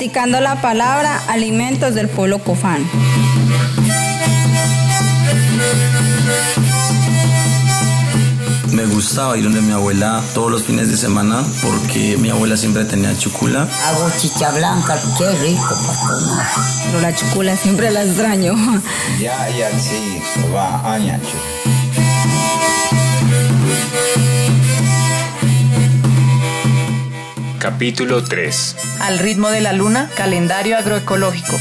Domesticando la palabra, alimentos del pueblo cofán. Me gustaba ir donde mi abuela todos los fines de semana porque mi abuela siempre tenía chucula. Hago chicha blanca, qué rico Pero la chucula siempre la extraño. Ya, ya, sí, va, añacho. Capítulo 3. Al ritmo de la luna, calendario agroecológico.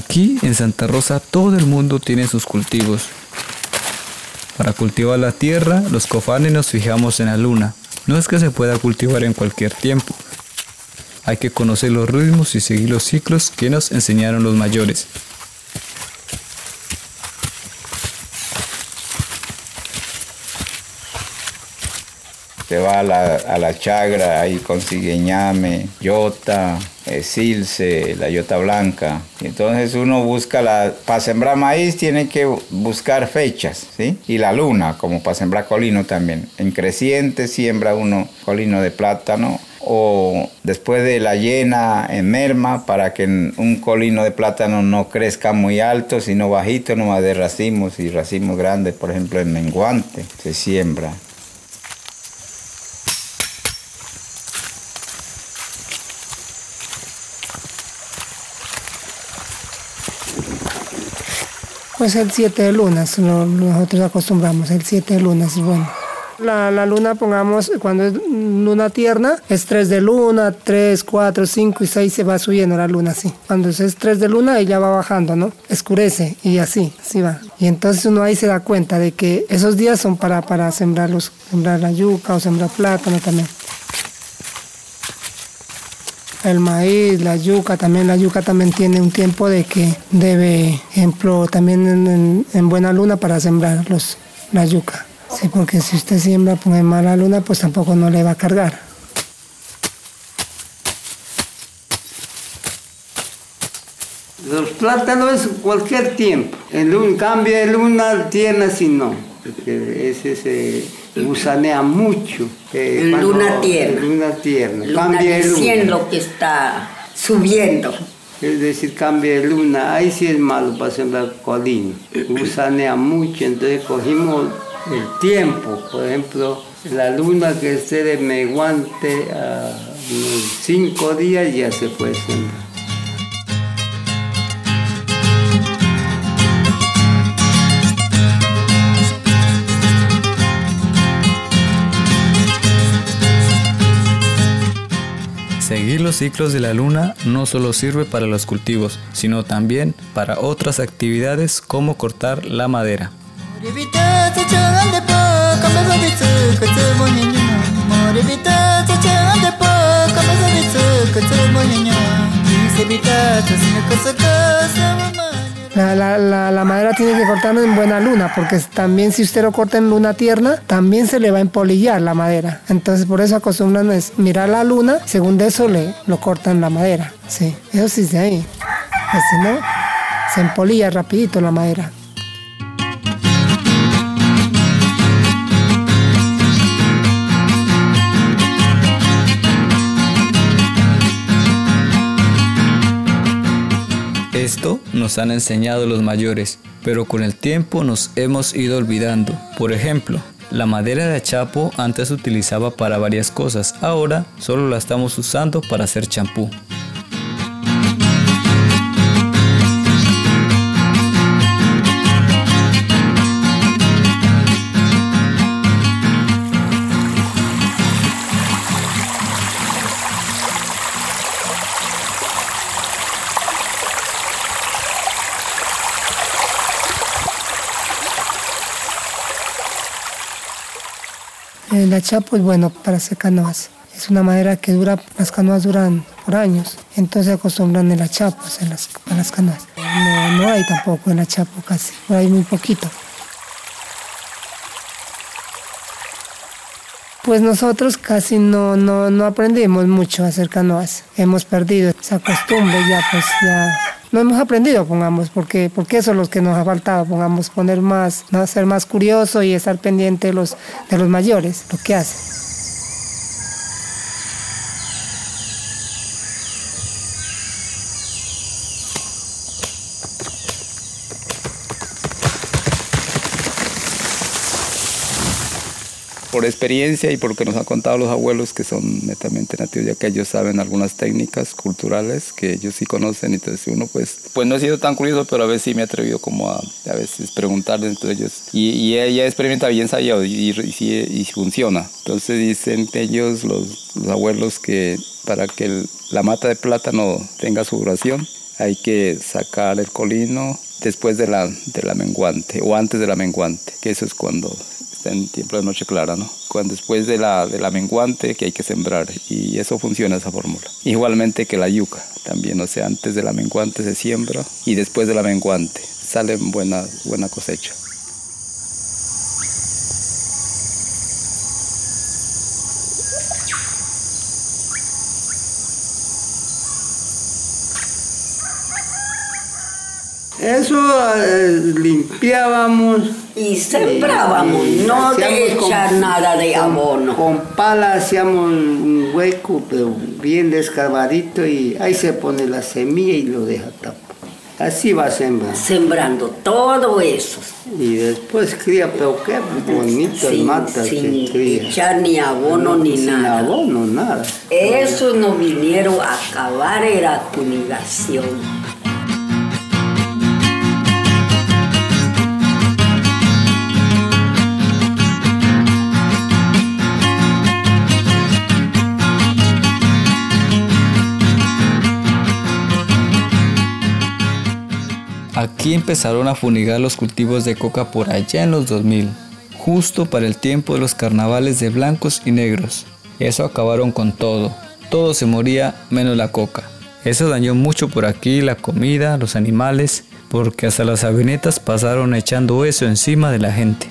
Aquí en Santa Rosa todo el mundo tiene sus cultivos. Para cultivar la tierra, los cofanes nos fijamos en la luna. No es que se pueda cultivar en cualquier tiempo. Hay que conocer los ritmos y seguir los ciclos que nos enseñaron los mayores. Se va a la, chagra, ahí consigue ñame, yota, eh, silce, la yota blanca. Entonces uno busca la, para sembrar maíz tiene que buscar fechas, ¿sí? Y la luna, como para sembrar colino también. En creciente siembra uno colino de plátano o después de la llena en merma para que un colino de plátano no crezca muy alto, sino bajito, nomás de racimos y racimos grandes, por ejemplo en menguante se siembra. Pues el 7 de lunas, nosotros acostumbramos, el 7 de lunas es bueno. La, la, luna, pongamos, cuando es luna tierna, es 3 de luna, 3, 4, 5 y 6 se va subiendo la luna así. Cuando es 3 de luna, ella va bajando, ¿no? Escurece y así, así va. Y entonces uno ahí se da cuenta de que esos días son para, para sembrar, los, sembrar la yuca o sembrar plátano también el maíz, la yuca, también la yuca también tiene un tiempo de que debe, ejemplo, también en, buena luna para sembrar los, la yuca. Sí, porque si usted siembra pues, en mala luna, pues tampoco no le va a cargar. Los plátanos es cualquier tiempo. En cambio de luna tiene si no. Porque se gusanea mucho. Eh, luna tierna. Luna tierna. Luna cambia de luna. lo que está subiendo. Es decir, cambia de luna. Ahí sí es malo para sembrar colino. Gusanea mucho, entonces cogimos el tiempo. Por ejemplo, la luna que esté de meguante a unos cinco días ya se puede sembrar. Los ciclos de la luna no solo sirve para los cultivos, sino también para otras actividades como cortar la madera. La, madera tiene que cortarlo en buena luna, porque también si usted lo corta en luna tierna, también se le va a empolillar la madera. Entonces por eso acostumbran es mirar la luna, según eso le lo cortan la madera. Sí, eso sí es de ahí. Si no, se empolilla rapidito la madera. Esto nos han enseñado los mayores, pero con el tiempo nos hemos ido olvidando. Por ejemplo, la madera de achapo antes se utilizaba para varias cosas, ahora solo la estamos usando para hacer champú. La chapa es bueno para hacer canoas. Es una madera que dura, las canoas duran por años. Entonces acostumbran el achapo en las, en las canoas. No, no hay tampoco el achapo casi, hay muy poquito. Pues nosotros casi no, no, no aprendimos mucho a hacer canoas. Hemos perdido esa costumbre ya, pues ya no hemos aprendido, pongamos, porque, porque eso es lo que nos ha faltado, pongamos, poner más, ¿no? ser más curioso y estar pendiente de los, de los mayores, lo que hacen. Por experiencia y por lo que nos han contado los abuelos que son netamente nativos, ya que ellos saben algunas técnicas culturales que ellos sí conocen, entonces uno pues, pues no he sido tan curioso, pero a veces sí me he atrevido como a, a veces preguntarles entre ellos y, y ella experimenta bien ensayado y, y, funciona. Entonces dicen ellos, los, los abuelos, que para que la mata de plátano tenga su duración hay que sacar el colino después de la, de la menguante o antes de la menguante, que eso es cuando en tiempo de noche clara, ¿no? Cuando después de la, de la menguante que hay que sembrar y eso funciona esa fórmula. Igualmente que la yuca también, o sea, antes de la menguante se siembra y después de la menguante sale buena, buena cosecha. Eso eh, limpiábamos. Y sembrábamos, no de echar nada de abono. Con pala hacíamos un hueco, pero bien descavadito, y ahí se pone la semilla y lo deja tapar. Así va sembrando. Sembrando todo eso. Y después cría, pero qué bonitas sin, matas sin se cría. echar ni abono ni sin nada. abono, nada. Eso nos vinieron a acabar, era fumigación. Aquí empezaron a funigar los cultivos de coca por allá en los 2000, justo para el tiempo de los carnavales de blancos y negros. Eso acabaron con todo, todo se moría menos la coca. Eso dañó mucho por aquí la comida, los animales, porque hasta las avionetas pasaron echando eso encima de la gente.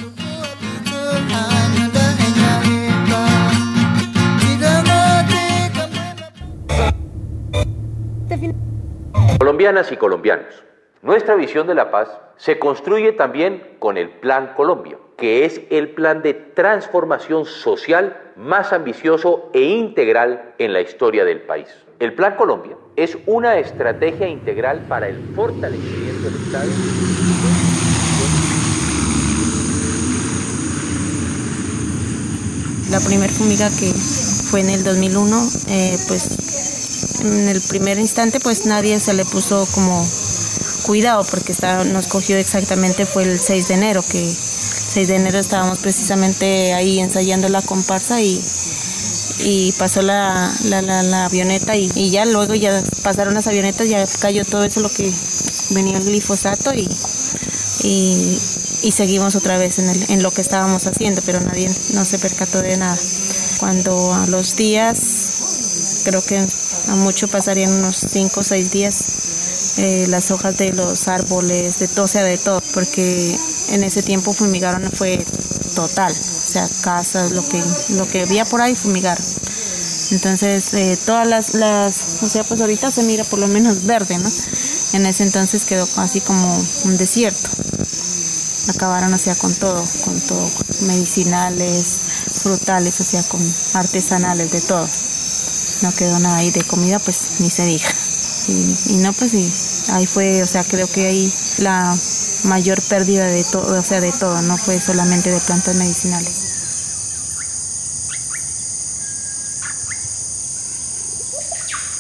Colombianas y colombianos, nuestra visión de la paz se construye también con el Plan Colombia, que es el plan de transformación social más ambicioso e integral en la historia del país. El Plan Colombia es una estrategia integral para el fortalecimiento del Estado. La primera fumiga que fue en el 2001, eh, pues en el primer instante pues nadie se le puso como cuidado porque está, nos cogió exactamente fue el 6 de enero, que el 6 de enero estábamos precisamente ahí ensayando la comparsa y, pasó la, la, la, avioneta y, ya luego ya pasaron las avionetas, ya cayó todo eso lo que venía el glifosato y seguimos otra vez en, el, en lo que estábamos haciendo, pero nadie no se percató de nada. Cuando a los días, creo que a mucho pasarían unos 5 o 6 días, eh, las hojas de los árboles, de todo, o sea, de todo, porque en ese tiempo fumigaron fue total, o sea, casas, lo que, lo que había por ahí fumigaron. Entonces, eh, todas las, las, o sea, pues ahorita se mira por lo menos verde, ¿no? En ese entonces quedó así como un desierto. Acabaron, o sea, con todo, con todo, medicinales, frutales, o sea, con artesanales, de todo. No quedó nada ahí de comida, pues ni se diga. Y, y, no pues sí, ahí fue, o sea, creo que ahí la mayor pérdida de todo, o sea, de todo, no fue solamente de plantas medicinales.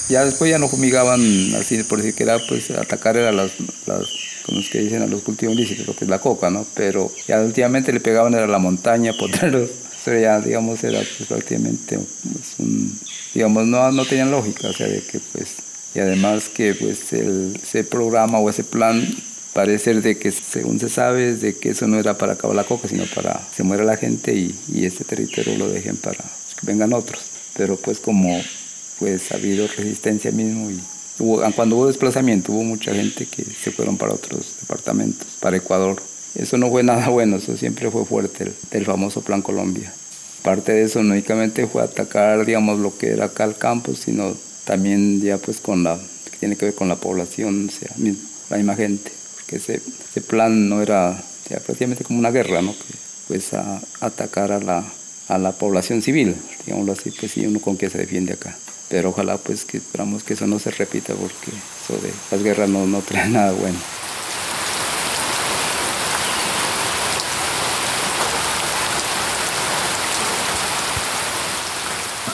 Ya después ya no fumigaban así, por decir que era, pues atacar era las, las como es que dicen a los cultivos lícitos, lo que es la coca, ¿no? Pero ya últimamente le pegaban era la montaña, potreros, pero ya, digamos, era pues, prácticamente, pues, un, digamos, no, no tenían lógica, o sea, de que pues y además que pues el, ese programa o ese plan parecer de que según se sabe de que eso no era para acabar la coca, sino para se muera la gente y, y este territorio lo dejen para que vengan otros. Pero pues como pues ha habido resistencia mismo y cuando hubo desplazamiento hubo mucha gente que se fueron para otros departamentos, para Ecuador. Eso no fue nada bueno, eso siempre fue fuerte, el, el famoso Plan Colombia. Parte de eso no únicamente fue atacar, digamos, lo que era acá el campo, sino también ya pues con la, que tiene que ver con la población, o sea, la misma gente, porque ese, ese plan no era sea, prácticamente como una guerra, ¿no? Que, pues a, atacar a la, a la población civil, digámoslo así, pues sí, uno con qué se defiende acá. Pero ojalá pues que esperamos que eso no se repita porque eso de las guerras no, no trae nada bueno.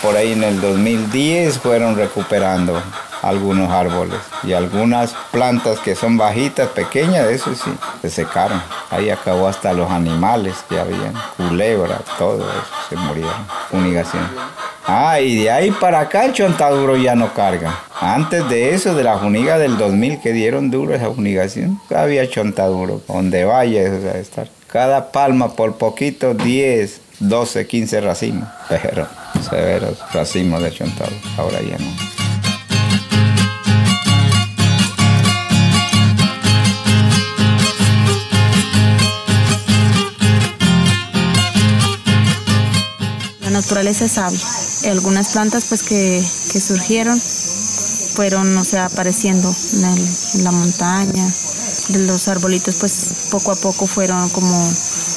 Por ahí en el 2010 fueron recuperando algunos árboles y algunas plantas que son bajitas, pequeñas, eso sí, se secaron. Ahí acabó hasta los animales que habían, culebras, todo eso, se murieron. Funigación. Ah, y de ahí para acá el chontaduro ya no carga. Antes de eso, de la juniga del 2000 que dieron duro esa funigación, había chontaduro. Donde vaya, eso debe estar. Cada palma por poquito, 10, 12, 15 racimos. Pero severos racimos de chontaduro. Ahora ya no. naturaleza es sabia. Algunas plantas pues que, surgieron fueron, o sea, apareciendo en, la montaña. Los arbolitos pues poco a poco fueron como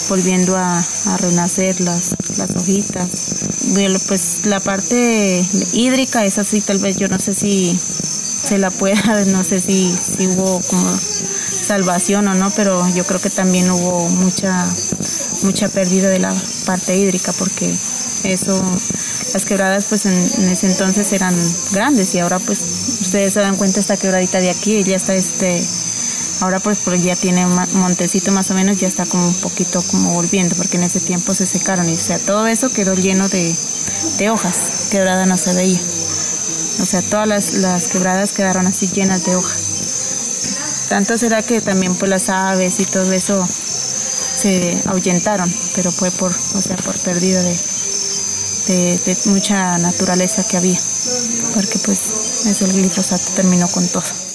volviendo a, renacer las, las hojitas. Pues la parte hídrica es así, tal vez yo no sé si se la pueda, no sé si, si hubo como salvación o no, pero yo creo que también hubo mucha, mucha pérdida de la parte hídrica porque eso, las quebradas pues en, ese entonces eran grandes y ahora pues ustedes se dan cuenta esta quebradita de aquí, ya está este, ahora pues, pues ya tiene montecito más o menos, ya está como un poquito como volviendo, porque en ese tiempo se secaron y o sea, todo eso quedó lleno de, hojas, quebrada no se veía. O sea, todas las, las quebradas quedaron así llenas de hojas. Tanto será que también pues las aves y todo eso se ahuyentaron, pero fue por, o sea, por pérdida de, de, mucha naturaleza que había, porque pues eso el glifosato terminó con todo.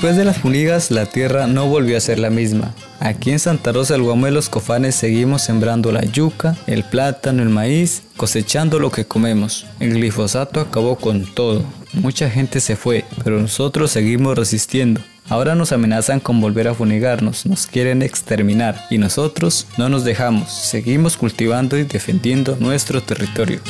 Después de las funigas, la tierra no volvió a ser la misma. Aquí en Santa Rosa del Guamé, los cofanes seguimos sembrando la yuca, el plátano, el maíz, cosechando lo que comemos. El glifosato acabó con todo. Mucha gente se fue, pero nosotros seguimos resistiendo. Ahora nos amenazan con volver a funigarnos, nos quieren exterminar y nosotros no nos dejamos, seguimos cultivando y defendiendo nuestro territorio.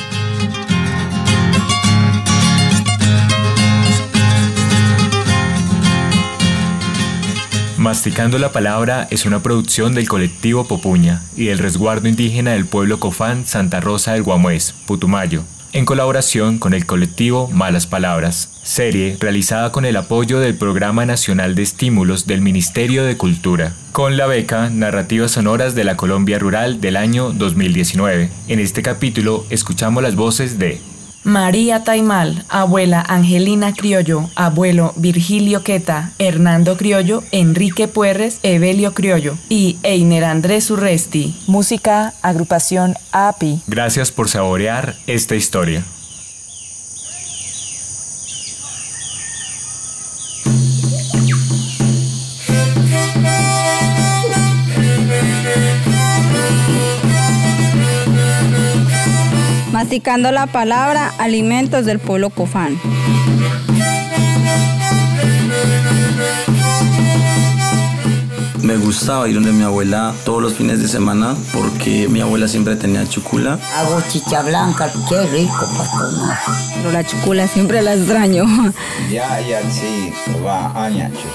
Masticando la Palabra es una producción del colectivo Popuña y del resguardo indígena del pueblo Cofán Santa Rosa del Guamués, Putumayo, en colaboración con el colectivo Malas Palabras, serie realizada con el apoyo del Programa Nacional de Estímulos del Ministerio de Cultura, con la beca Narrativas Sonoras de la Colombia Rural del año 2019. En este capítulo escuchamos las voces de María Taimal, abuela Angelina Criollo, abuelo Virgilio Queta, Hernando Criollo, Enrique Puerres, Evelio Criollo y Einer Andrés Urresti. Música, agrupación API. Gracias por saborear esta historia. Masticando la palabra alimentos del pueblo cofán. Me gustaba ir donde mi abuela todos los fines de semana porque mi abuela siempre tenía chucula. Hago chicha blanca, qué rico para. Pero la chucula siempre la extraño. Ya, ya, sí, va, añacho.